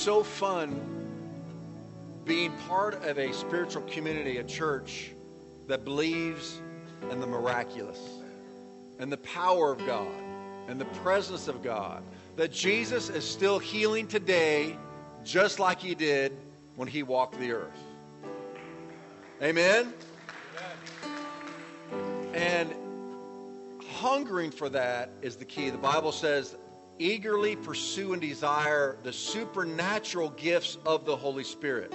so fun being part of a spiritual community, a church that believes in the miraculous and the power of God and the presence of God. That Jesus is still healing today just like he did when he walked the earth. Amen? And hungering for that is the key. The Bible says, eagerly pursue and desire the supernatural gifts of the Holy Spirit.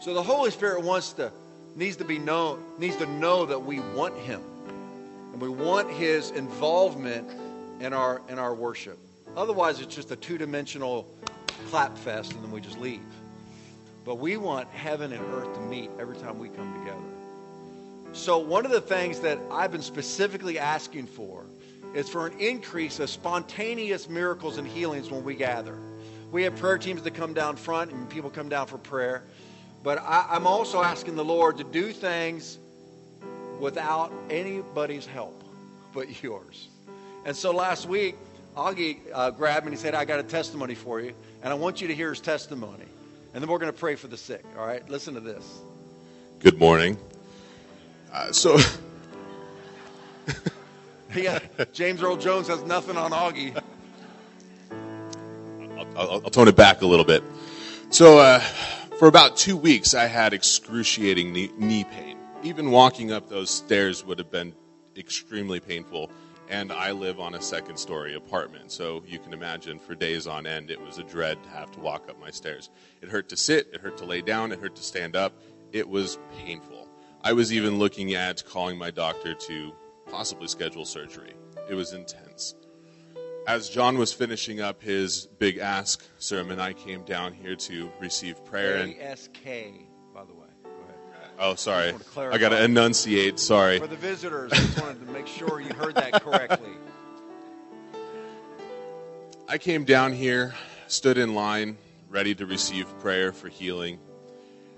So the Holy Spirit wants to needs to be known needs to know that we want him. And we want his involvement in our in our worship. Otherwise it's just a two-dimensional clap fest and then we just leave. But we want heaven and earth to meet every time we come together. So, one of the things that I've been specifically asking for is for an increase of spontaneous miracles and healings when we gather. We have prayer teams that come down front and people come down for prayer. But I, am also asking the Lord to do things without anybody's help but yours. And so last week, Augie uh, grabbed me and he said, I got a testimony for you, and I want you to hear his testimony. And then we're going to pray for the sick, all right? Listen to this. Good morning. Uh, so. yeah, James Earl Jones has nothing on Augie. I'll, I'll, I'll tone it back a little bit. So, uh, for about two weeks, I had excruciating knee, knee pain. Even walking up those stairs would have been extremely painful. And I live on a second story apartment, so you can imagine for days on end it was a dread to have to walk up my stairs. It hurt to sit, it hurt to lay down, it hurt to stand up. It was painful. I was even looking at calling my doctor to possibly schedule surgery. It was intense. As John was finishing up his big ask sermon, I came down here to receive prayer. And A-S-K, by the way. Go ahead. Oh, sorry. I, I got to enunciate. Sorry. For the visitors, I just wanted to make sure you heard that correctly. I came down here, stood in line, ready to receive prayer for healing.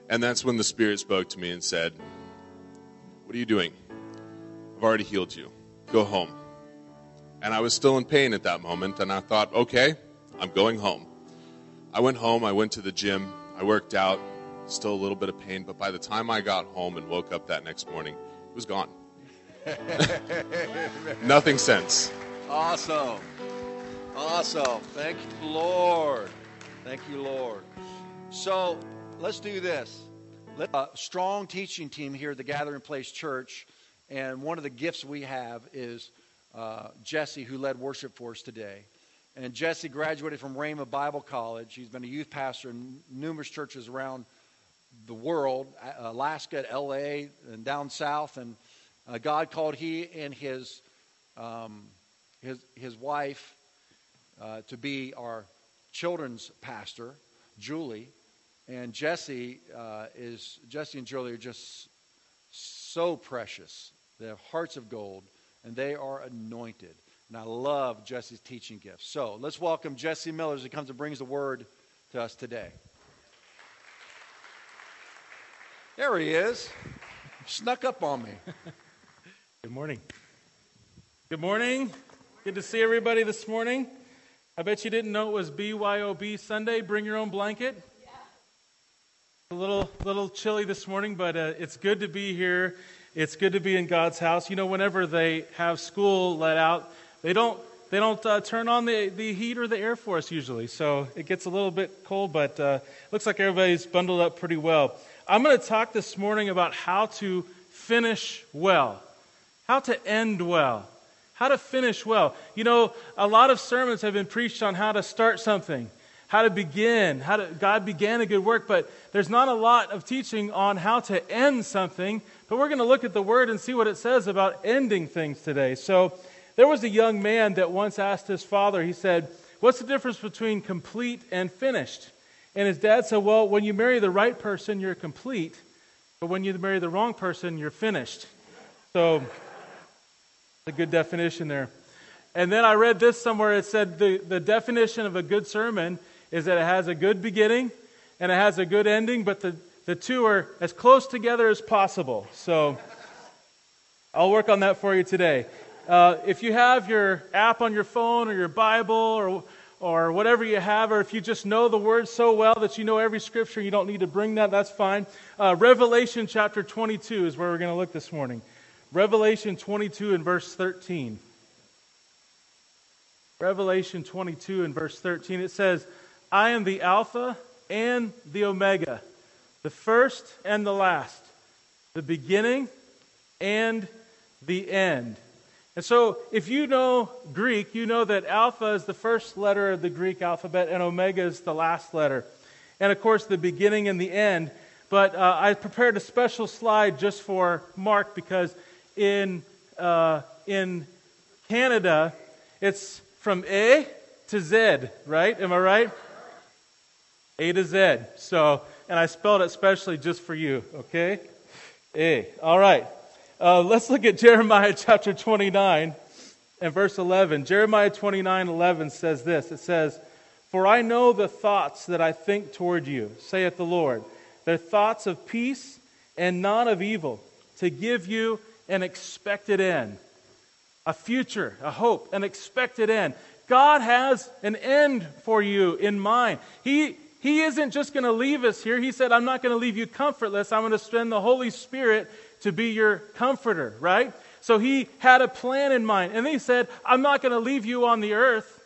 And that's when the Spirit spoke to me and said, what are you doing? I've already healed you. Go home. And I was still in pain at that moment, and I thought, okay, I'm going home. I went home, I went to the gym, I worked out, still a little bit of pain, but by the time I got home and woke up that next morning, it was gone. Nothing since. Awesome. Awesome. Thank you, Lord. Thank you, Lord. So let's do this Let, a strong teaching team here at the Gathering Place Church. And one of the gifts we have is uh, Jesse, who led worship for us today. And Jesse graduated from Rhema Bible College. He's been a youth pastor in numerous churches around the world, Alaska, LA, and down south. And uh, God called he and his um, his his wife uh, to be our children's pastor, Julie. And Jesse uh, is Jesse and Julie are just so precious. They have hearts of gold, and they are anointed. And I love Jesse's teaching gifts. So let's welcome Jesse Miller as he comes and brings the word to us today. There he is. Snuck up on me. Good morning. Good morning. Good to see everybody this morning. I bet you didn't know it was BYOB Sunday. Bring your own blanket. A little, little chilly this morning, but uh, it's good to be here. It's good to be in God's house. You know, whenever they have school let out, they don't they don't uh, turn on the, the heat or the air for us usually, so it gets a little bit cold. But uh, looks like everybody's bundled up pretty well. I'm going to talk this morning about how to finish well, how to end well, how to finish well. You know, a lot of sermons have been preached on how to start something how to begin, how to, God began a good work, but there's not a lot of teaching on how to end something. But we're going to look at the word and see what it says about ending things today. So there was a young man that once asked his father, he said, What's the difference between complete and finished? And his dad said, Well, when you marry the right person, you're complete. But when you marry the wrong person, you're finished. So, a good definition there. And then I read this somewhere. It said the, the definition of a good sermon is that it has a good beginning and it has a good ending, but the, the two are as close together as possible. So I'll work on that for you today. Uh, if you have your app on your phone or your Bible or or whatever you have, or if you just know the word so well that you know every scripture, you don't need to bring that, that's fine. Uh, Revelation chapter 22 is where we're going to look this morning. Revelation 22 and verse 13. Revelation 22 and verse 13, it says, I am the Alpha and the Omega, the first and the last, the beginning and the end. And so, if you know Greek, you know that Alpha is the first letter of the Greek alphabet and Omega is the last letter. And of course, the beginning and the end. But uh, I prepared a special slide just for Mark because in, uh, in Canada, it's from A to Z, right? Am I right? A to Z. So, and I spelled it specially just for you, okay? A. All right. Uh, let's look at Jeremiah chapter 29 and verse 11. Jeremiah 29 11 says this It says, For I know the thoughts that I think toward you, saith the Lord. They're thoughts of peace and not of evil, to give you an expected end, a future, a hope, an expected end. God has an end for you in mind. He, he isn't just going to leave us here. He said, I'm not going to leave you comfortless. I'm going to send the Holy Spirit to be your comforter, right? So he had a plan in mind. And he said, I'm not going to leave you on the earth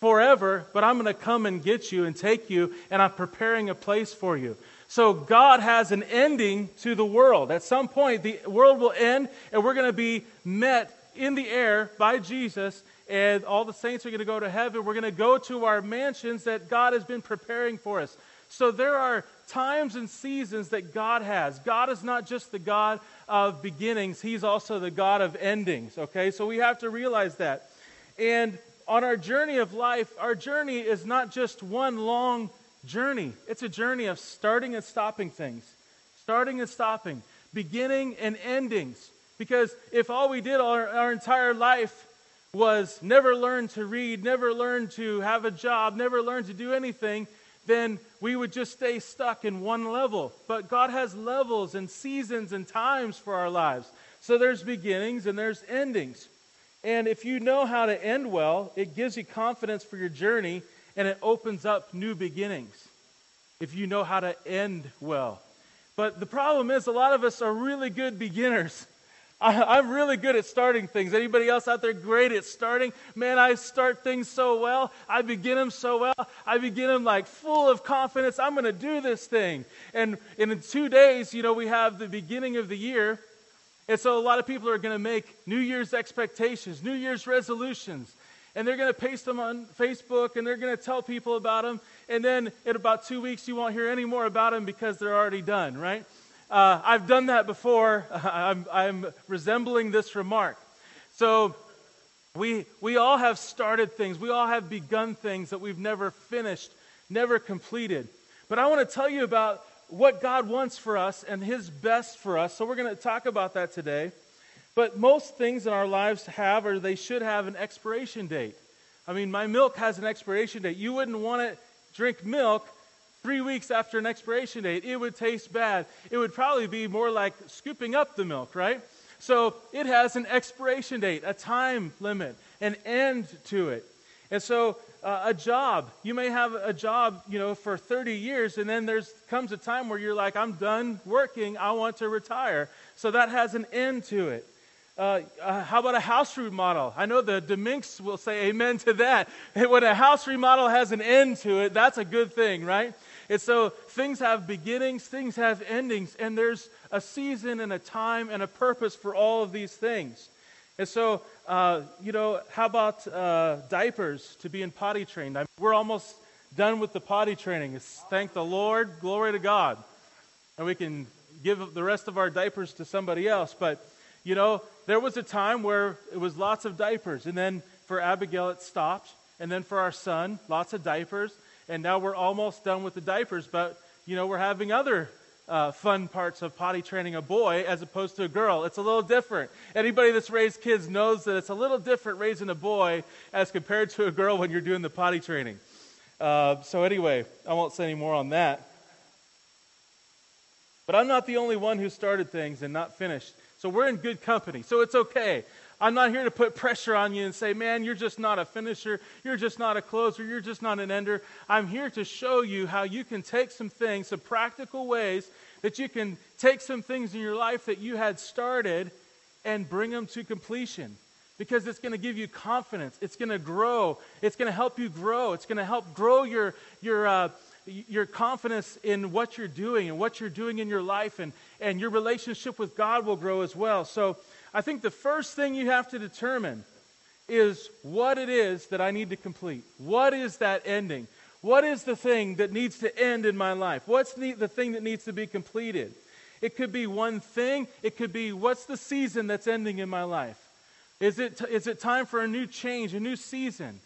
forever, but I'm going to come and get you and take you, and I'm preparing a place for you. So God has an ending to the world. At some point, the world will end, and we're going to be met in the air by Jesus, and all the saints are going to go to heaven. We're going to go to our mansions that God has been preparing for us. So there are times and seasons that God has. God is not just the God of beginnings, He's also the God of endings. Okay? So we have to realize that. And on our journey of life, our journey is not just one long journey, it's a journey of starting and stopping things. Starting and stopping, beginning and endings. Because if all we did our, our entire life was never learn to read, never learn to have a job, never learn to do anything, then we would just stay stuck in one level. But God has levels and seasons and times for our lives. So there's beginnings and there's endings. And if you know how to end well, it gives you confidence for your journey and it opens up new beginnings. If you know how to end well. But the problem is, a lot of us are really good beginners. I, am really good at starting things. Anybody else out there great at starting? Man, I start things so well. I begin them so well. I begin them like full of confidence. I'm going to do this thing. And, and in two days, you know, we have the beginning of the year. And so a lot of people are going to make New Year's expectations, New Year's resolutions. And they're going to paste them on Facebook and they're going to tell people about them. And then in about two weeks, you won't hear any more about them because they're already done, right? Uh, I've done that before. I'm, I'm resembling this remark. So we, we all have started things, we all have begun things that we've never finished, never completed. But I want to tell you about what God wants for us and His best for us. So we're going to talk about that today. But most things in our lives have, or they should have, an expiration date. I mean, my milk has an expiration date. You wouldn't want to drink milk three weeks after an expiration date, it would taste bad. It would probably be more like scooping up the milk, right? So it has an expiration date, a time limit, an end to it. And so uh, a job, you may have a job, you know, for 30 years, and then there's comes a time where you're like, I'm done working, I want to retire. So that has an end to it. Uh, uh, how about a house remodel? I know the Deminks will say amen to that. When a house remodel has an end to it, that's a good thing, right? And so things have beginnings, things have endings, and there's a season and a time and a purpose for all of these things. And so, uh, you know, how about uh, diapers to be in potty trained? I mean, we're almost done with the potty training. It's, thank the Lord, glory to God. And we can give the rest of our diapers to somebody else. But, you know, there was a time where it was lots of diapers. And then for Abigail, it stopped. And then for our son, lots of diapers and now we're almost done with the diapers, but you know, we're having other uh, fun parts of potty training a boy as opposed to a girl. It's a little different. Anybody that's raised kids knows that it's a little different raising a boy as compared to a girl when you're doing the potty training. Uh, so, anyway, I won't say any more on that. But I'm not the only one who started things and not finished. So, we're in good company. So, it's okay. I'm not here to put pressure on you and say, man, you're just not a finisher. You're just not a closer. You're just not an ender. I'm here to show you how you can take some things, some practical ways that you can take some things in your life that you had started and bring them to completion because it's going to give you confidence. It's going to grow. It's going to help you grow. It's going to help grow your, your, uh, your confidence in what you're doing and what you're doing in your life, and, and your relationship with God will grow as well. So I think the first thing you have to determine is what it is that I need to complete. What is that ending? What is the thing that needs to end in my life? What's the thing that needs to be completed? It could be one thing. It could be what's the season that's ending in my life? Is it, is it time for a new change, a new season?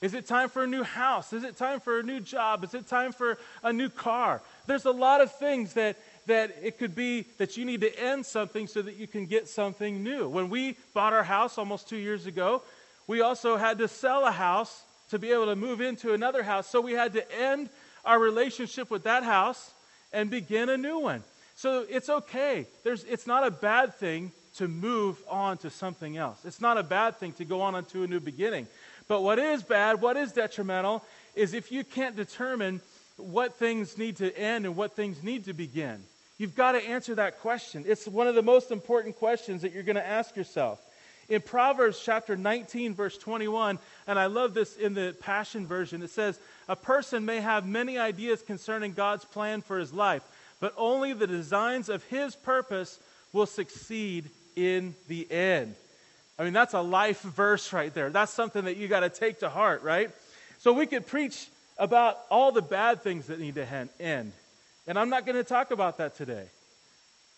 Is it time for a new house? Is it time for a new job? Is it time for a new car? There's a lot of things that, that it could be that you need to end something so that you can get something new. When we bought our house almost two years ago, we also had to sell a house to be able to move into another house. So we had to end our relationship with that house and begin a new one. So it's okay. There's, it's not a bad thing to move on to something else. It's not a bad thing to go on to a new beginning. But what is bad, what is detrimental, is if you can't determine what things need to end and what things need to begin. You've got to answer that question. It's one of the most important questions that you're going to ask yourself. In Proverbs chapter 19, verse 21, and I love this in the Passion Version, it says, A person may have many ideas concerning God's plan for his life, but only the designs of his purpose will succeed in the end. I mean, that's a life verse right there. That's something that you got to take to heart, right? So we could preach about all the bad things that need to end. And I'm not going to talk about that today.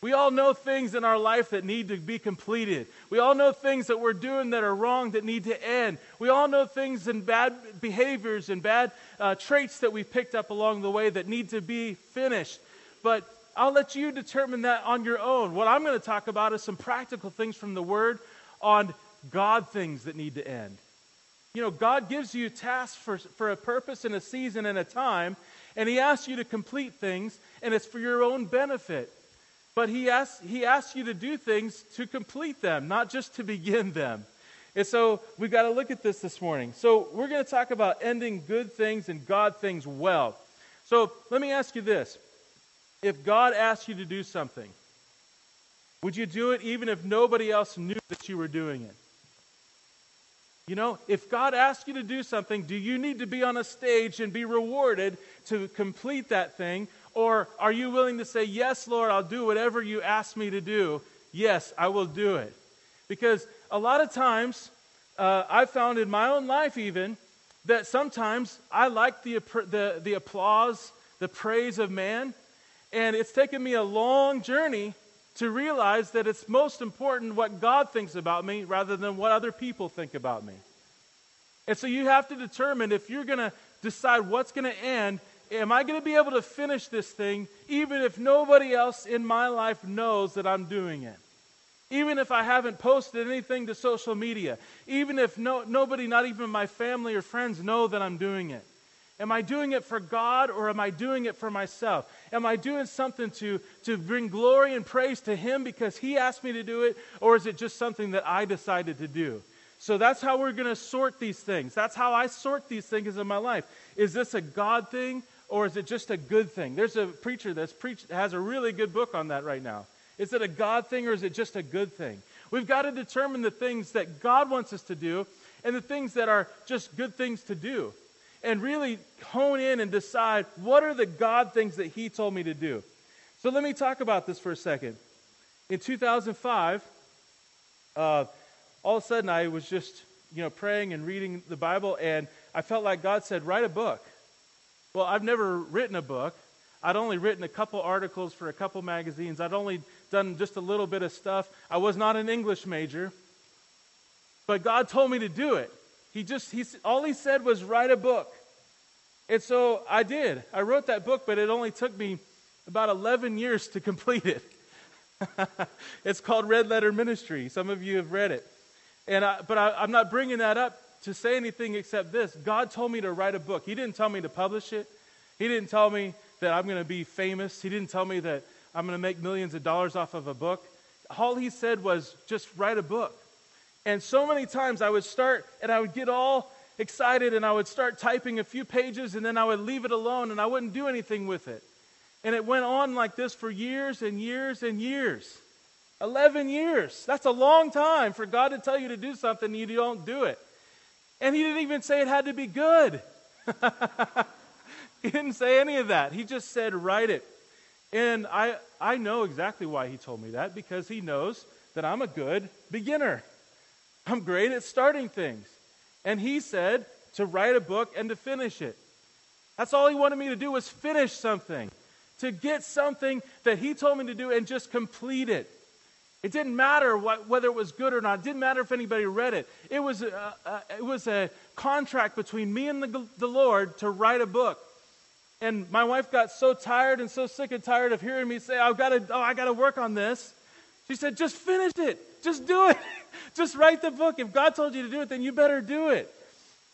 We all know things in our life that need to be completed. We all know things that we're doing that are wrong that need to end. We all know things and bad behaviors and bad uh, traits that we picked up along the way that need to be finished. But I'll let you determine that on your own. What I'm going to talk about is some practical things from the Word on God things that need to end. You know, God gives you tasks for, for a purpose and a season and a time, and He asks you to complete things, and it's for your own benefit. But He asks, he asks you to do things to complete them, not just to begin them. And so we've got to look at this this morning. So we're going to talk about ending good things and God things well. So let me ask you this if God asks you to do something, would you do it even if nobody else knew that you were doing it? You know, if God asks you to do something, do you need to be on a stage and be rewarded to complete that thing? Or are you willing to say, Yes, Lord, I'll do whatever you ask me to do? Yes, I will do it. Because a lot of times, uh, I've found in my own life even, that sometimes I like the, the, the applause, the praise of man, and it's taken me a long journey to realize that it's most important what God thinks about me rather than what other people think about me. And so you have to determine if you're going to decide what's going to end, am I going to be able to finish this thing even if nobody else in my life knows that I'm doing it? Even if I haven't posted anything to social media, even if no, nobody, not even my family or friends, know that I'm doing it. Am I doing it for God or am I doing it for myself? Am I doing something to, to bring glory and praise to Him because He asked me to do it, or is it just something that I decided to do? So that's how we're going to sort these things. That's how I sort these things in my life. Is this a God thing or is it just a good thing? There's a preacher that's has a really good book on that right now. Is it a God thing or is it just a good thing? We've got to determine the things that God wants us to do and the things that are just good things to do and really hone in and decide what are the God things that He told me to do. So let me talk about this for a second. In 2005, uh, all of a sudden I was just, you know, praying and reading the Bible, and I felt like God said, write a book. Well, I've never written a book. I'd only written a couple articles for a couple magazines. I'd only done just a little bit of stuff. I was not an English major. But God told me to do it. He just, he, all he said was write a book. And so I did. I wrote that book, but it only took me about 11 years to complete it. it's called Red Letter Ministry. Some of you have read it. And I, but I, I'm not bringing that up to say anything except this God told me to write a book. He didn't tell me to publish it, He didn't tell me that I'm going to be famous, He didn't tell me that I'm going to make millions of dollars off of a book. All He said was just write a book. And so many times I would start and I would get all excited and I would start typing a few pages and then I would leave it alone and I wouldn't do anything with it. And it went on like this for years and years and years. 11 years. That's a long time for God to tell you to do something and you don't do it. And He didn't even say it had to be good. he didn't say any of that. He just said, write it. And I, I know exactly why He told me that because He knows that I'm a good beginner. I'm great at starting things. And He said to write a book and to finish it. That's all He wanted me to do was finish something, to get something that He told me to do and just complete it. It didn't matter what, whether it was good or not. It didn't matter if anybody read it. It was a, a, it was a contract between me and the, the Lord to write a book. And my wife got so tired and so sick and tired of hearing me say, I've got to, oh, I got to work on this. She said, just finish it. Just do it. just write the book. If God told you to do it, then you better do it.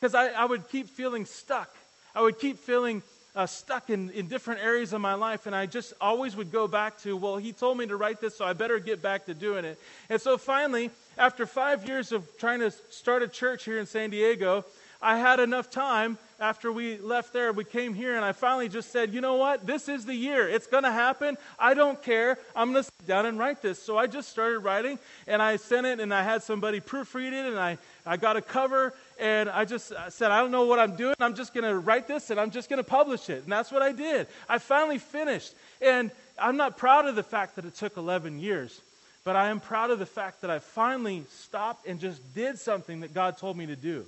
Because I, I would keep feeling stuck. I would keep feeling uh, stuck in, in different areas of my life, and I just always would go back to, well, he told me to write this, so I better get back to doing it. And so finally, after five years of trying to start a church here in San Diego, I had enough time after we left there. We came here, and I finally just said, you know what? This is the year. It's going to happen. I don't care. I'm going to sit down and write this. So I just started writing, and I sent it, and I had somebody proofread it, and I, I got a cover, and I just I said, I don't know what I'm doing. I'm just going to write this, and I'm just going to publish it. And that's what I did. I finally finished. And I'm not proud of the fact that it took 11 years. But I am proud of the fact that I finally stopped and just did something that God told me to do.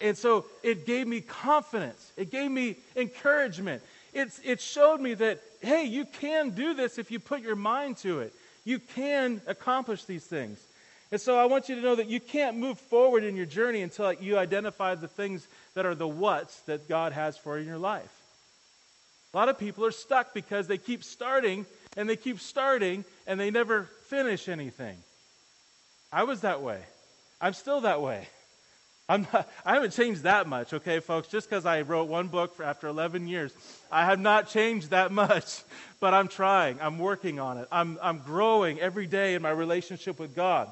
And so it gave me confidence. It gave me encouragement. It's, it showed me that, hey, you can do this if you put your mind to it. You can accomplish these things. And so I want you to know that you can't move forward in your journey until you identify the things that are the what's that God has for in your life. A lot of people are stuck because they keep starting and they keep starting and they never finish anything. I was that way. I'm still that way. I'm not, I haven't changed that much, okay, folks? Just because I wrote one book after 11 years, I have not changed that much. But I'm trying. I'm working on it. I'm, I'm growing every day in my relationship with God.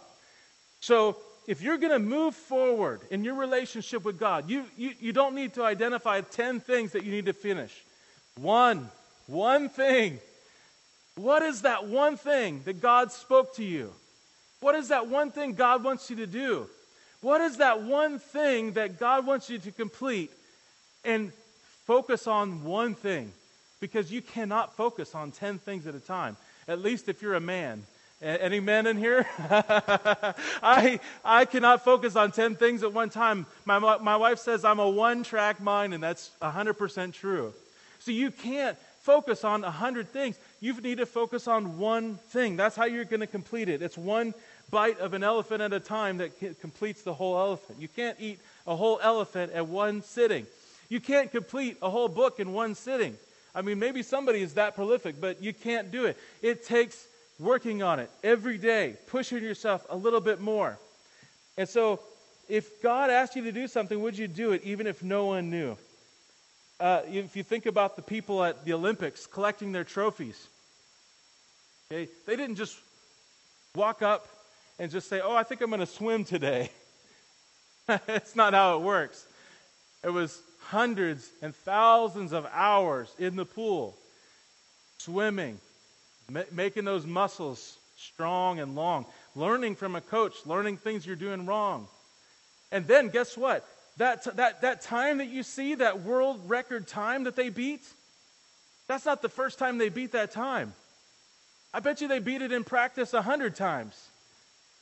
So if you're going to move forward in your relationship with God, you, you, you don't need to identify 10 things that you need to finish. One, one thing. What is that one thing that God spoke to you? What is that one thing God wants you to do? What is that one thing that God wants you to complete? And focus on one thing because you cannot focus on 10 things at a time, at least if you're a man. Any men in here? I, I cannot focus on 10 things at one time. My, my wife says I'm a one track mind, and that's 100% true. So you can't focus on 100 things. You need to focus on one thing. That's how you're going to complete it. It's one bite of an elephant at a time that completes the whole elephant. You can't eat a whole elephant at one sitting. You can't complete a whole book in one sitting. I mean, maybe somebody is that prolific, but you can't do it. It takes working on it every day, pushing yourself a little bit more. And so, if God asked you to do something, would you do it even if no one knew? Uh, if you think about the people at the Olympics collecting their trophies, okay, they didn't just walk up and just say, oh, I think I'm going to swim today. It's not how it works. It was hundreds and thousands of hours in the pool, swimming, ma- making those muscles strong and long, learning from a coach, learning things you're doing wrong. And then guess what? That, that, that time that you see, that world record time that they beat, that's not the first time they beat that time. I bet you they beat it in practice a hundred times.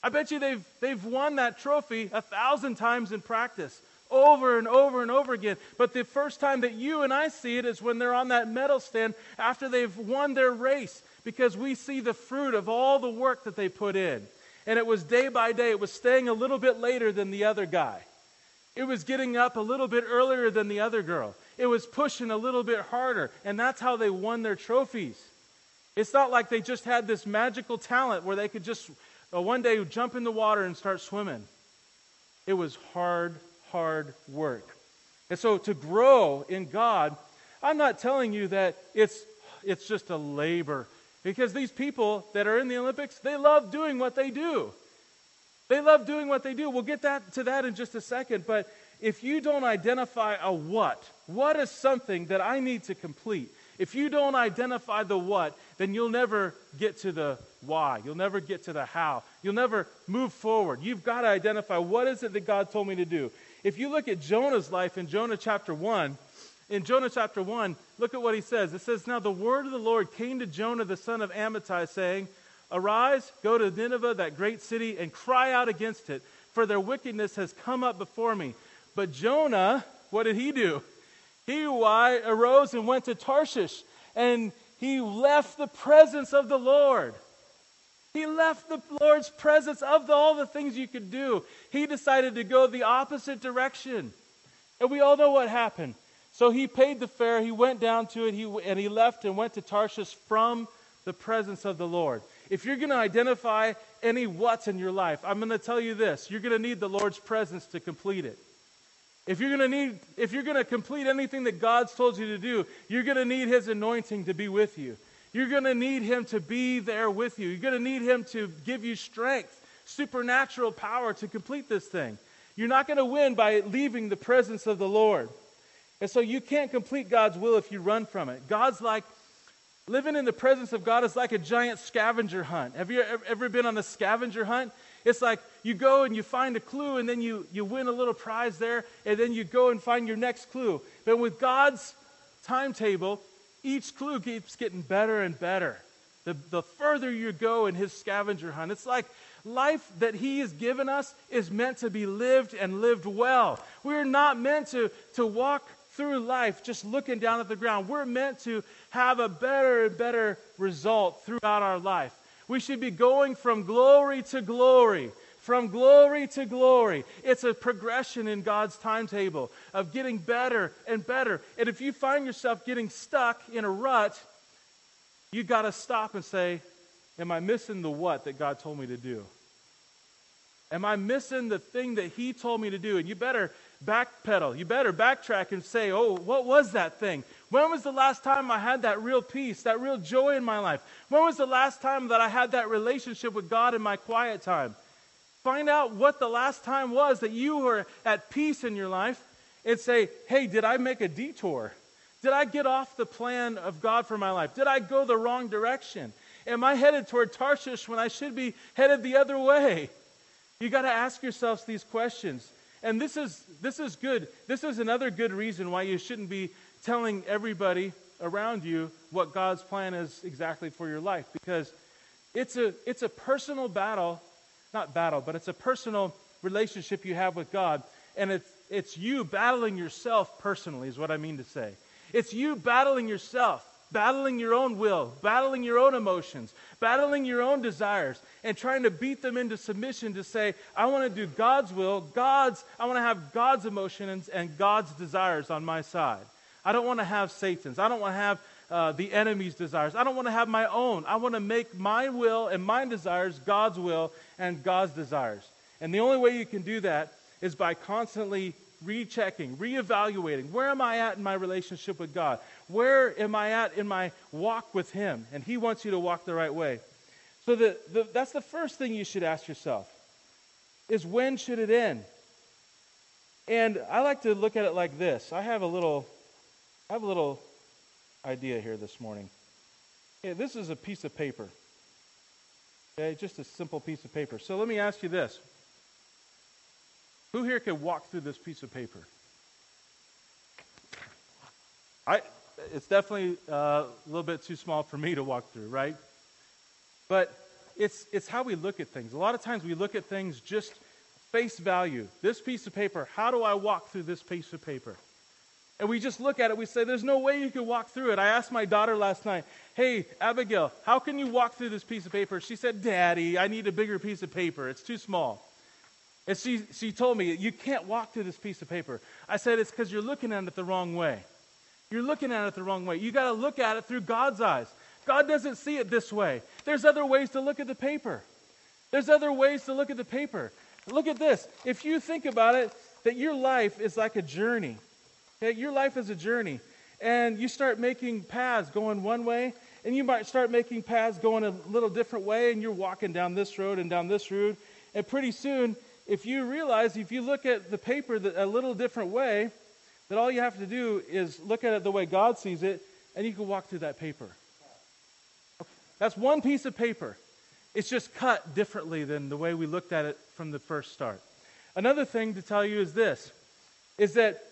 I bet you they've, they've won that trophy a thousand times in practice, over and over and over again. But the first time that you and I see it is when they're on that medal stand after they've won their race, because we see the fruit of all the work that they put in. And it was day by day, it was staying a little bit later than the other guy. It was getting up a little bit earlier than the other girl. It was pushing a little bit harder. And that's how they won their trophies. It's not like they just had this magical talent where they could just one day you jump in the water and start swimming. It was hard, hard work. And so to grow in God, I'm not telling you that it's, it's just a labor. Because these people that are in the Olympics, they love doing what they do. They love doing what they do. We'll get that to that in just a second. But if you don't identify a what, what is something that I need to complete? If you don't identify the what, then you'll never get to the why. You'll never get to the how. You'll never move forward. You've got to identify what is it that God told me to do. If you look at Jonah's life in Jonah chapter 1, in Jonah chapter 1, look at what he says. It says, Now the word of the Lord came to Jonah the son of Amittai, saying, Arise, go to Nineveh, that great city, and cry out against it, for their wickedness has come up before me. But Jonah, what did he do? He arose and went to Tarshish, and he left the presence of the Lord. He left the Lord's presence of the, all the things you could do. He decided to go the opposite direction. And we all know what happened. So he paid the fare, he went down to it, he, and he left and went to Tarshish from the presence of the Lord. If you're going to identify any what's in your life, I'm going to tell you this you're going to need the Lord's presence to complete it. If you're going to need, if you're going to complete anything that God's told you to do, you're going to need His anointing to be with you. You're going to need Him to be there with you. You're going to need Him to give you strength, supernatural power to complete this thing. You're not going to win by leaving the presence of the Lord. And so you can't complete God's will if you run from it. God's like, living in the presence of God is like a giant scavenger hunt. Have you ever been on a scavenger hunt? It's like you go and you find a clue and then you, you win a little prize there and then you go and find your next clue. But with God's timetable, each clue keeps getting better and better. The, the further you go in his scavenger hunt, it's like life that he has given us is meant to be lived and lived well. We're not meant to, to walk through life just looking down at the ground. We're meant to have a better and better result throughout our life. We should be going from glory to glory, from glory to glory. It's a progression in God's timetable of getting better and better. And if you find yourself getting stuck in a rut, you got to stop and say, Am I missing the what that God told me to do? Am I missing the thing that He told me to do? And you better backpedal. You better backtrack and say, Oh, what was that thing? When was the last time I had that real peace, that real joy in my life? When was the last time that I had that relationship with God in my quiet time? Find out what the last time was that you were at peace in your life and say, hey, did I make a detour? Did I get off the plan of God for my life? Did I go the wrong direction? Am I headed toward Tarshish when I should be headed the other way? You got to ask yourselves these questions. And this is, this is good. This is another good reason why you shouldn't be telling everybody around you what God's plan is exactly for your life because it's a, it's a personal battle not battle, but it's a personal relationship you have with God. And it's, it's you battling yourself personally, is what I mean to say. It's you battling yourself, battling your own will, battling your own emotions, battling your own desires, and trying to beat them into submission to say, I want to do God's will, God's, I want to have God's emotions and God's desires on my side. I don't want to have Satan's. I don't want to have uh, the enemy's desires. I don't want to have my own. I want to make my will and my desires God's will and God's desires. And the only way you can do that is by constantly rechecking, reevaluating. Where am I at in my relationship with God? Where am I at in my walk with Him? And He wants you to walk the right way. So the, the, that's the first thing you should ask yourself is when should it end? And I like to look at it like this. I have a little I have a little idea here this morning. This is a piece of paper. Okay, just a simple piece of paper. So let me ask you this. Who here could walk through this piece of paper? I, it's definitely uh, a little bit too small for me to walk through, right? But it's, it's how we look at things. A lot of times we look at things just face value. This piece of paper, how do I walk through this piece of paper? And we just look at it, we say, There's no way you can walk through it. I asked my daughter last night, Hey, Abigail, how can you walk through this piece of paper? She said, Daddy, I need a bigger piece of paper. It's too small. And she, she told me, You can't walk through this piece of paper. I said, It's because you're looking at it the wrong way. You're looking at it the wrong way. You got to look at it through God's eyes. God doesn't see it this way. There's other ways to look at the paper. There's other ways to look at the paper. Look at this. If you think about it, that your life is like a journey. Okay, your life is a journey. And you start making paths going one way, and you might start making paths going a little different way, and you're walking down this road and down this road, And pretty soon, if you realize, if you look at the paper a little different way, that all you have to do is look at it the way God sees it, and you can walk through that paper. That's one piece of paper. It's just cut differently than the way we looked at it from the first start. Another thing to tell you is this is that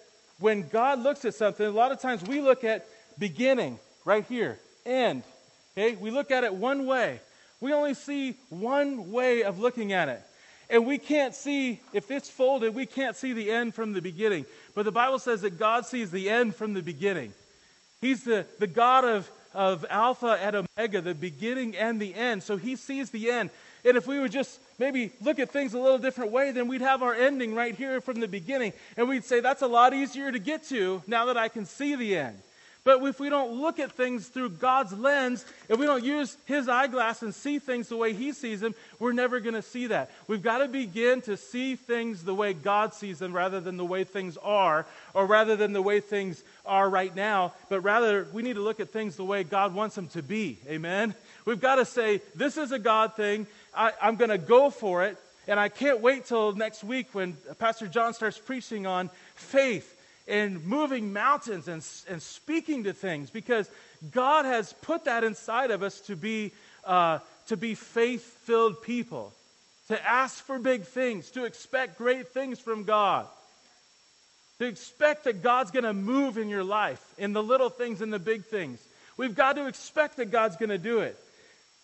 when God looks at something, a lot of times we look at beginning right here, end. Okay? We look at it one way. We only see one way of looking at it. And we can't see, if it's folded, we can't see the end from the beginning. But the Bible says that God sees the end from the beginning. He's the, the God of, of Alpha and Omega, the beginning and the end. So he sees the end. And if we would just maybe look at things a little different way, then we'd have our ending right here from the beginning. And we'd say, that's a lot easier to get to now that I can see the end. But if we don't look at things through God's lens, if we don't use His eyeglass and see things the way He sees them, we're never going to see that. We've got to begin to see things the way God sees them rather than the way things are, or rather than the way things are right now, but rather we need to look at things the way God wants them to be. Amen? We've got to say, this is a God thing. I, I'm going to go for it. And I can't wait till next week when Pastor John starts preaching on faith and moving mountains and, and speaking to things because God has put that inside of us to be, uh, to be faith filled people, to ask for big things, to expect great things from God, to expect that God's going to move in your life, in the little things and the big things. We've got to expect that God's going to do it.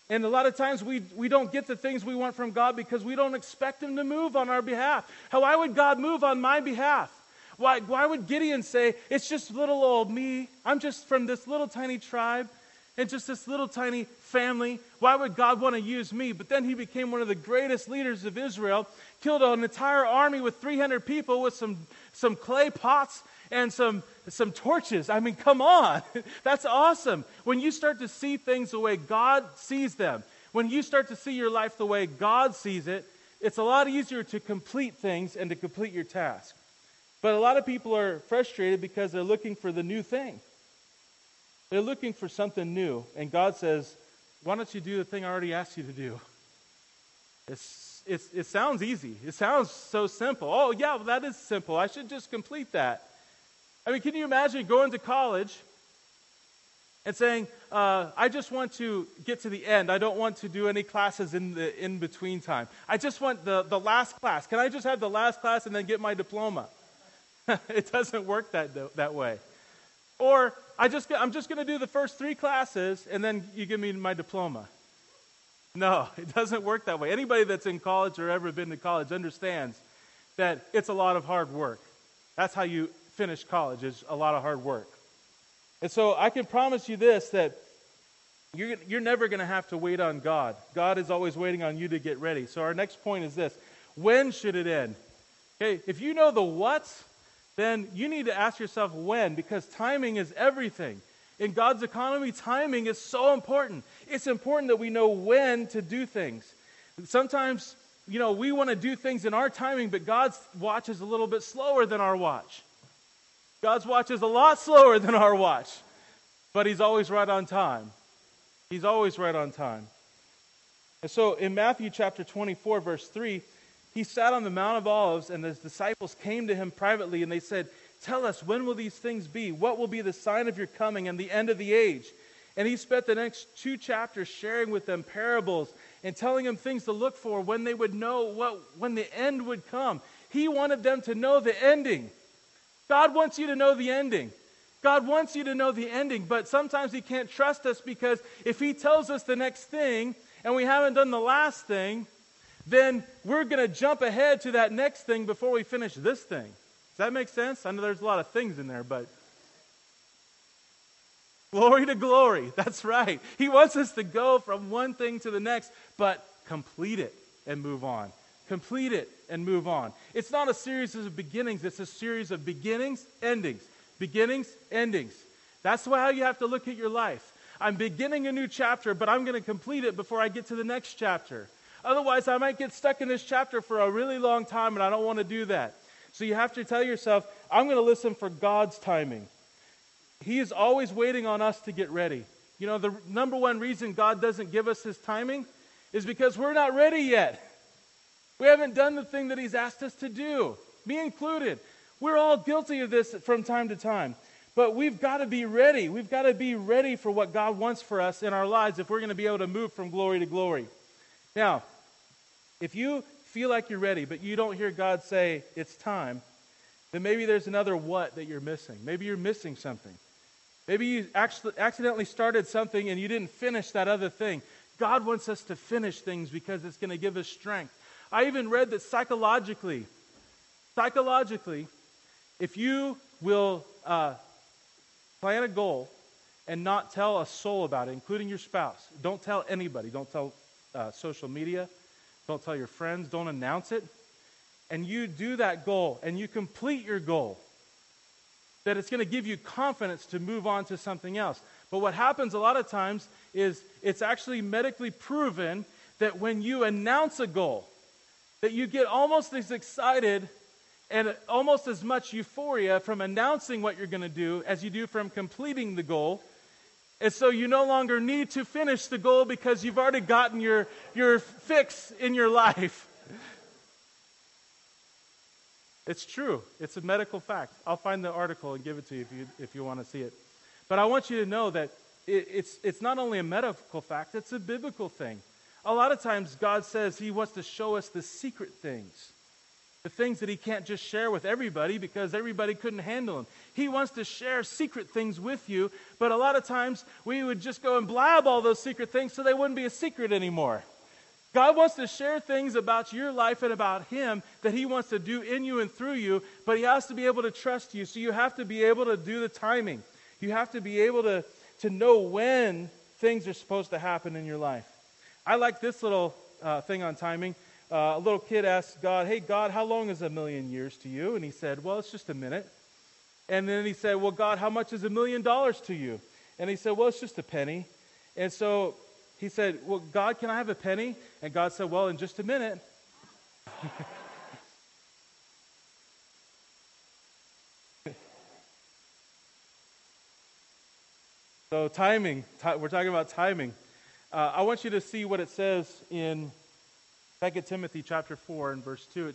And a lot of times we, we don't get the things we want from God because we don't expect Him to move on our behalf. How, why would God move on my behalf? Why, why would Gideon say, It's just little old me? I'm just from this little tiny tribe and just this little tiny family. Why would God want to use me? But then he became one of the greatest leaders of Israel, killed an entire army with 300 people with some, some clay pots and some, some torches. I mean, come on. That's awesome. When you start to see things the way God sees them, when you start to see your life the way God sees it, it's a lot easier to complete things and to complete your task. But a lot of people are frustrated because they're looking for the new thing. They're looking for something new. And God says, Why don't you do the thing I already asked you to do? It's, it's, it sounds easy. It sounds so simple. Oh, yeah, well, that is simple. I should just complete that. I mean, can you imagine going to college and saying, uh, I just want to get to the end. I don't want to do any classes in the in between time. I just want the, the last class. Can I just have the last class and then get my diploma? it doesn't work that, that way. Or I just, I'm just going to do the first three classes and then you give me my diploma. No, it doesn't work that way. Anybody that's in college or ever been to college understands that it's a lot of hard work. That's how you finish college, is a lot of hard work. And so I can promise you this that you're, you're never going to have to wait on God. God is always waiting on you to get ready. So our next point is this when should it end? Okay, if you know the what, then you need to ask yourself when, because timing is everything. In God's economy, timing is so important. It's important that we know when to do things. Sometimes, you know, we want to do things in our timing, but God's watch is a little bit slower than our watch. God's watch is a lot slower than our watch, but He's always right on time. He's always right on time. And so in Matthew chapter 24, verse 3, he sat on the Mount of Olives, and his disciples came to him privately, and they said, Tell us, when will these things be? What will be the sign of your coming and the end of the age? And he spent the next two chapters sharing with them parables and telling them things to look for when they would know what, when the end would come. He wanted them to know the ending. God wants you to know the ending. God wants you to know the ending, but sometimes He can't trust us because if He tells us the next thing and we haven't done the last thing, then we're going to jump ahead to that next thing before we finish this thing. Does that make sense? I know there's a lot of things in there, but. Glory to glory. That's right. He wants us to go from one thing to the next, but complete it and move on. Complete it and move on. It's not a series of beginnings, it's a series of beginnings, endings. Beginnings, endings. That's how you have to look at your life. I'm beginning a new chapter, but I'm going to complete it before I get to the next chapter. Otherwise, I might get stuck in this chapter for a really long time, and I don't want to do that. So you have to tell yourself, I'm going to listen for God's timing. He is always waiting on us to get ready. You know, the number one reason God doesn't give us his timing is because we're not ready yet. We haven't done the thing that He's asked us to do, me included. We're all guilty of this from time to time. But we've got to be ready. We've got to be ready for what God wants for us in our lives if we're going to be able to move from glory to glory. Now, if you feel like you're ready, but you don't hear God say, it's time, then maybe there's another what that you're missing. Maybe you're missing something. Maybe you actually accidentally started something and you didn't finish that other thing. God wants us to finish things because it's going to give us strength. I even read that psychologically, psychologically, if you will uh, plan a goal and not tell a soul about it, including your spouse, don't tell anybody, don't tell uh, social media, don't tell your friends, don't announce it, and you do that goal and you complete your goal, that it's going to give you confidence to move on to something else. But what happens a lot of times is it's actually medically proven that when you announce a goal, that you get almost as excited and almost as much euphoria from announcing what you're going to do as you do from completing the goal. And so you no longer need to finish the goal because you've already gotten your, your fix in your life. It's true. It's a medical fact. I'll find the article and give it to you if you, if you want to see it. But I want you to know that it, it's, it's not only a medical fact, it's a biblical thing. A lot of times, God says He wants to show us the secret things, the things that He can't just share with everybody because everybody couldn't handle them. He wants to share secret things with you, but a lot of times we would just go and blab all those secret things so they wouldn't be a secret anymore. God wants to share things about your life and about Him that He wants to do in you and through you, but He has to be able to trust you. So you have to be able to do the timing. You have to be able to, to know when things are supposed to happen in your life. I like this little uh, thing on timing. Uh, a little kid asked God, Hey, God, how long is a million years to you? And He said, Well, it's just a minute. And then He said, Well, God, how much is a million dollars to you? And He said, Well, it's just a penny. And so he said, Well, God, can I have a penny? And God said, Well, in just a minute. so, timing. we're talking about timing. Uh, I want you to see what it says in 2 Timothy chapter 4 and verse 2.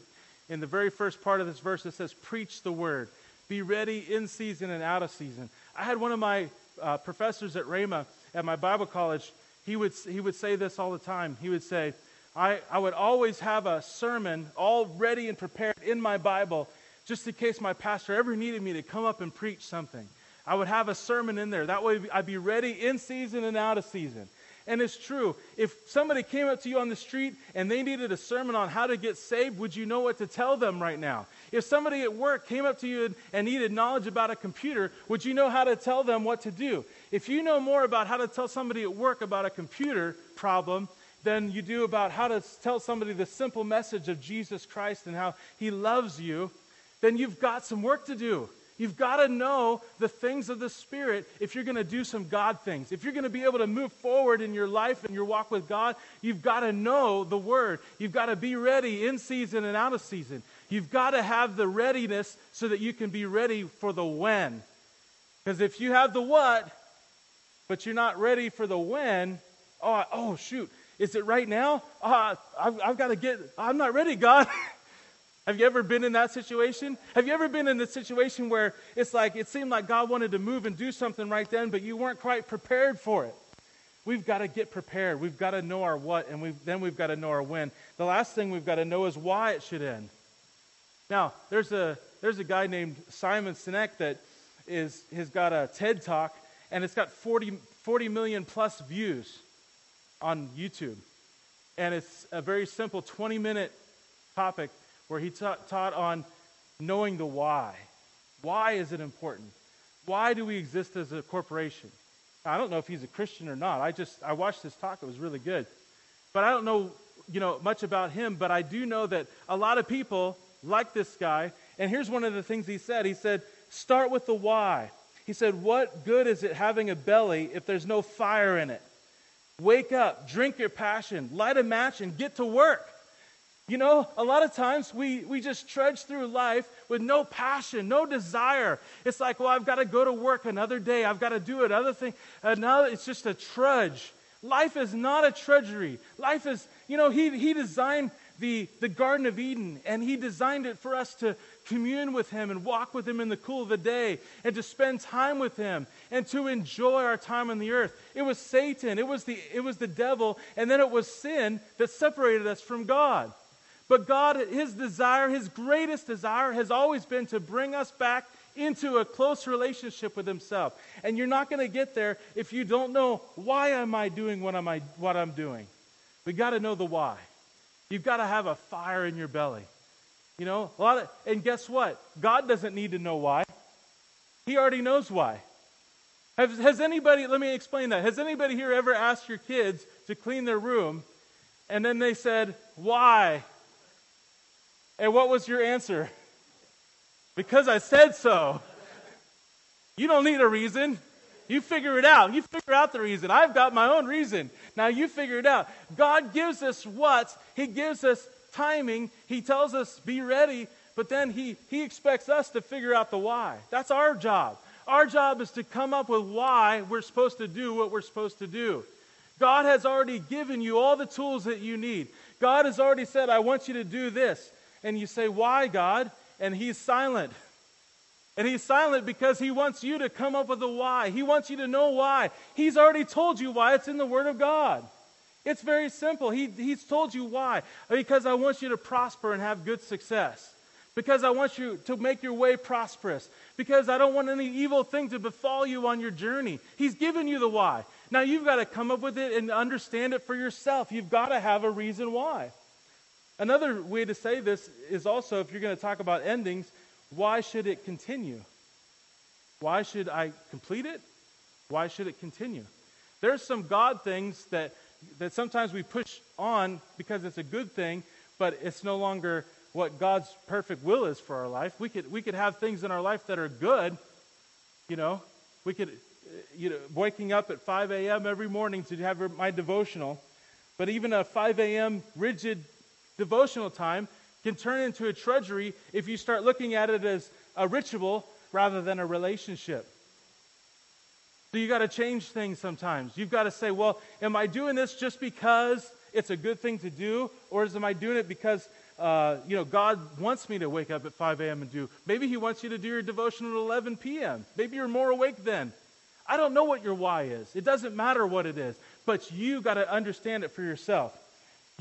In the very first part of this verse, it says, Preach the word. Be ready in season and out of season. I had one of my uh, professors at Rhema at my Bible college he would, he would say this all the time. He would say, I, I would always have a sermon all ready and prepared in my Bible just in case my pastor ever needed me to come up and preach something. I would have a sermon in there. That way I'd be ready in season and out of season. And it's true. If somebody came up to you on the street and they needed a sermon on how to get saved, would you know what to tell them right now? If somebody at work came up to you and needed knowledge about a computer, would you know how to tell them what to do? If you know more about how to tell somebody at work about a computer problem than you do about how to tell somebody the simple message of Jesus Christ and how he loves you, then you've got some work to do. You've got to know the things of the Spirit if you're going to do some God things. If you're going to be able to move forward in your life and your walk with God, you've got to know the Word. You've got to be ready in season and out of season. You've got to have the readiness so that you can be ready for the when. Because if you have the what, but you're not ready for the when, oh, oh shoot, is it right now? Uh, I've, I've got to get, I'm not ready, God. Have you ever been in that situation? Have you ever been in a situation where it's like it seemed like God wanted to move and do something right then, but you weren't quite prepared for it? We've got to get prepared. We've got to know our what, and we've, then we've got to know our when. The last thing we've got to know is why it should end. Now, there's a, there's a guy named Simon Sinek that is, has got a TED Talk, and it's got 40, 40 million plus views on YouTube. And it's a very simple 20 minute topic where he ta- taught on knowing the why. Why is it important? Why do we exist as a corporation? I don't know if he's a Christian or not. I just I watched his talk; it was really good. But I don't know, you know, much about him. But I do know that a lot of people like this guy. And here's one of the things he said. He said, "Start with the why." He said, "What good is it having a belly if there's no fire in it? Wake up, drink your passion, light a match, and get to work." You know, a lot of times we, we just trudge through life with no passion, no desire. It's like, well, I've got to go to work another day. I've got to do another thing. Another, it's just a trudge. Life is not a trudgery. Life is, you know, he, he designed the, the Garden of Eden, and He designed it for us to commune with Him and walk with Him in the cool of the day and to spend time with Him and to enjoy our time on the earth. It was Satan, it was the, it was the devil, and then it was sin that separated us from God. But God, His desire, His greatest desire, has always been to bring us back into a close relationship with Himself. And you're not going to get there if you don't know why am I doing what, am I, what I'm doing. We got to know the why. You've got to have a fire in your belly. You know, a lot of, and guess what? God doesn't need to know why. He already knows why. Has, has anybody, let me explain that. Has anybody here ever asked your kids to clean their room and then they said, why? And what was your answer? Because I said so. You don't need a reason. You figure it out. You figure out the reason. I've got my own reason. Now you figure it out. God gives us what? He gives us timing. He tells us, be ready. But then he, he expects us to figure out the why. That's our job. Our job is to come up with why we're supposed to do what we're supposed to do. God has already given you all the tools that you need. God has already said, I want you to do this. And you say, Why, God? And He's silent. And he's silent because he wants you to come up with a why. He wants you to know why. He's already told you why. It's in the Word of God. It's very simple. He, he's told you why. Because I want you to prosper and have good success. Because I want you to make your way prosperous. Because I don't want any evil thing to befall you on your journey. He's given you the why. Now you've got to come up with it and understand it for yourself. You've got to have a reason why. Another way to say this is also if you're going to talk about endings, why should it continue? Why should I complete it? Why should it continue? There's some God things that, that sometimes we push on because it's a good thing, but it's no longer what God's perfect will is for our life. We could, we could have things in our life that are good, you know. We could, you know, waking up at 5 a.m. every morning to have my devotional, but even a 5 a.m. rigid devotional time can turn into a treasury if you start looking at it as a ritual rather than a relationship. So you got to change things sometimes. You've got to say, well, am I doing this just because it's a good thing to do, or is am I doing it because uh, you know God wants me to wake up at 5 a.m. and do? Maybe He wants you to do your devotion at 11 p.m. Maybe you're more awake then. I don't know what your why is. It doesn't matter what it is, but you got to understand it for yourself.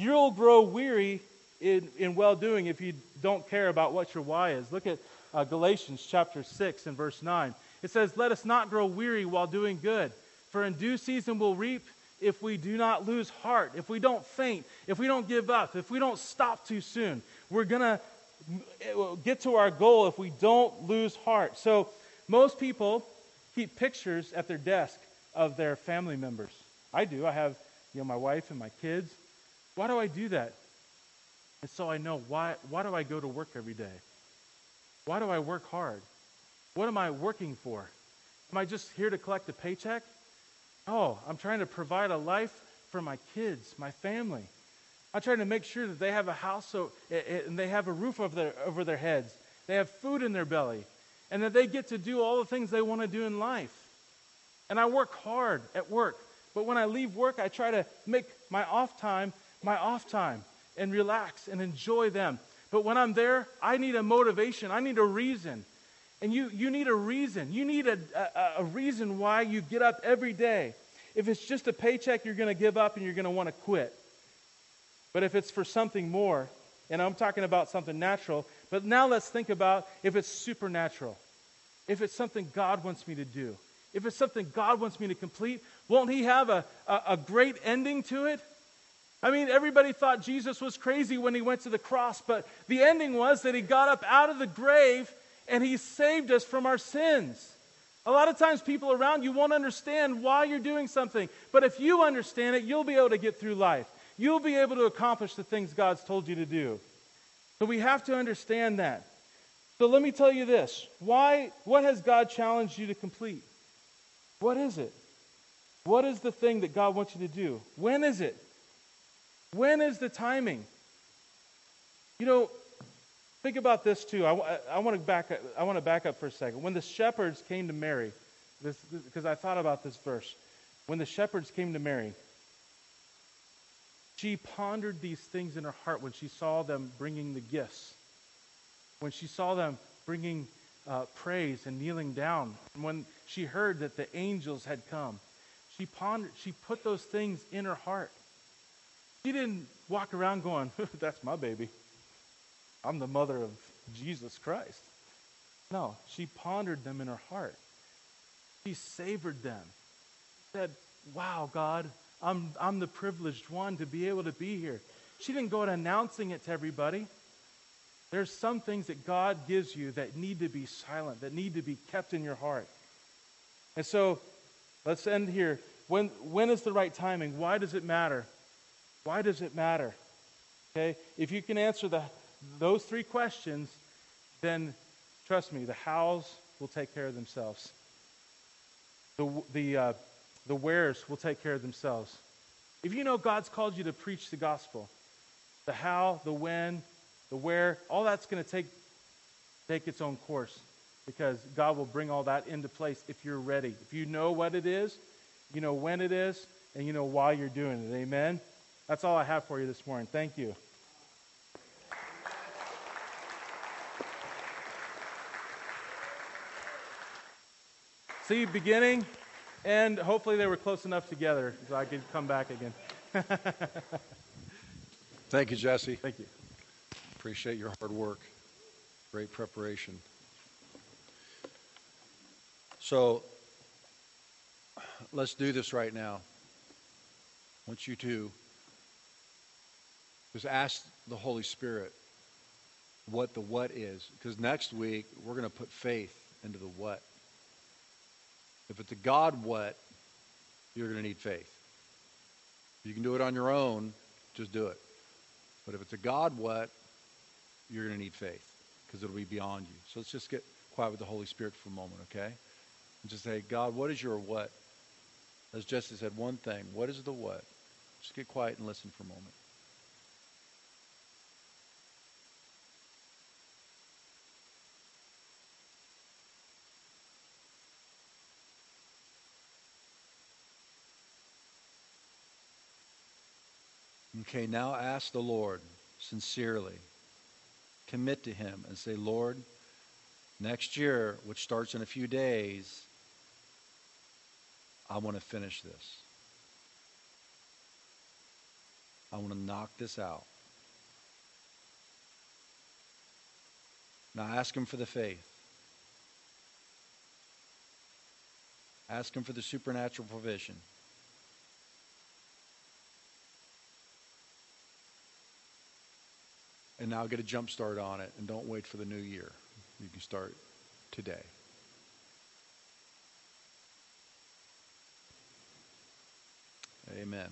You'll grow weary in, in well doing if you don't care about what your why is. Look at uh, Galatians chapter 6 and verse 9. It says, Let us not grow weary while doing good, for in due season we'll reap if we do not lose heart, if we don't faint, if we don't give up, if we don't stop too soon. We're going to get to our goal if we don't lose heart. So, most people keep pictures at their desk of their family members. I do. I have you know, my wife and my kids. Why do I do that? And so I know why, why do I go to work every day? Why do I work hard? What am I working for? Am I just here to collect a paycheck? Oh, I'm trying to provide a life for my kids, my family. I'm trying to make sure that they have a house so, and they have a roof over their, over their heads. They have food in their belly. And that they get to do all the things they want to do in life. And I work hard at work. But when I leave work, I try to make my off time my off time and relax and enjoy them. But when I'm there, I need a motivation. I need a reason. And you, you need a reason. You need a, a, a reason why you get up every day. If it's just a paycheck, you're going to give up and you're going to want to quit. But if it's for something more, and I'm talking about something natural, but now let's think about if it's supernatural. If it's something God wants me to do. If it's something God wants me to complete, won't He have a, a, a great ending to it? I mean, everybody thought Jesus was crazy when he went to the cross, but the ending was that he got up out of the grave and he saved us from our sins. A lot of times, people around you won't understand why you're doing something, but if you understand it, you'll be able to get through life. You'll be able to accomplish the things God's told you to do. So we have to understand that. So let me tell you this. Why what has God challenged you to complete? What is it? What is the thing that God wants you to do? When is it? When is the timing? You know, think about this too. I, I, want to back, I want to back up for a second. When the shepherds came to Mary, because I thought about this verse. When the shepherds came to Mary, She pondered these things in her heart when she saw them bringing the gifts, when she saw them bringing uh, praise and kneeling down, and when she heard that the angels had come. She pondered, she put those things in her heart. She didn't walk around going, That's my baby. I'm the mother of Jesus Christ. No, she pondered them in her heart. She savored them. She Said, Wow, God, I'm, I'm the privileged one to be able to be here. She didn't go out announcing it to everybody. There's some things that God gives you that need to be silent, that need to be kept in your heart. And so let's end here. When, when is the right timing? Why does it matter? Why does it matter? Okay? If you can answer the, those three questions, then trust me, the hows will take care of themselves. The, the, uh, the wheres will take care of themselves. If you know God's called you to preach the gospel, the how, the when, the where, all that's going to take, take its own course because God will bring all that into place if you're ready. If you know what it is, you know when it is, and you know why you're doing it. Amen? That's all I have for you this morning. Thank you. See, beginning, and hopefully they were close enough together so I could come back again. Thank you, Jesse. Thank you. Appreciate your hard work. Great preparation. So let's do this right now. I want you to just ask the Holy Spirit what the what is. Because next week, we're going to put faith into the what. If it's a God what, you're going to need faith. If you can do it on your own, just do it. But if it's a God what, you're going to need faith because it'll be beyond you. So let's just get quiet with the Holy Spirit for a moment, okay? And just say, God, what is your what? As Jesse said, one thing. What is the what? Just get quiet and listen for a moment. Okay, now ask the Lord sincerely commit to Him and say, Lord, next year, which starts in a few days, I want to finish this. I want to knock this out. Now ask Him for the faith. Ask Him for the supernatural provision. And now get a jump start on it and don't wait for the new year. You can start today. Amen.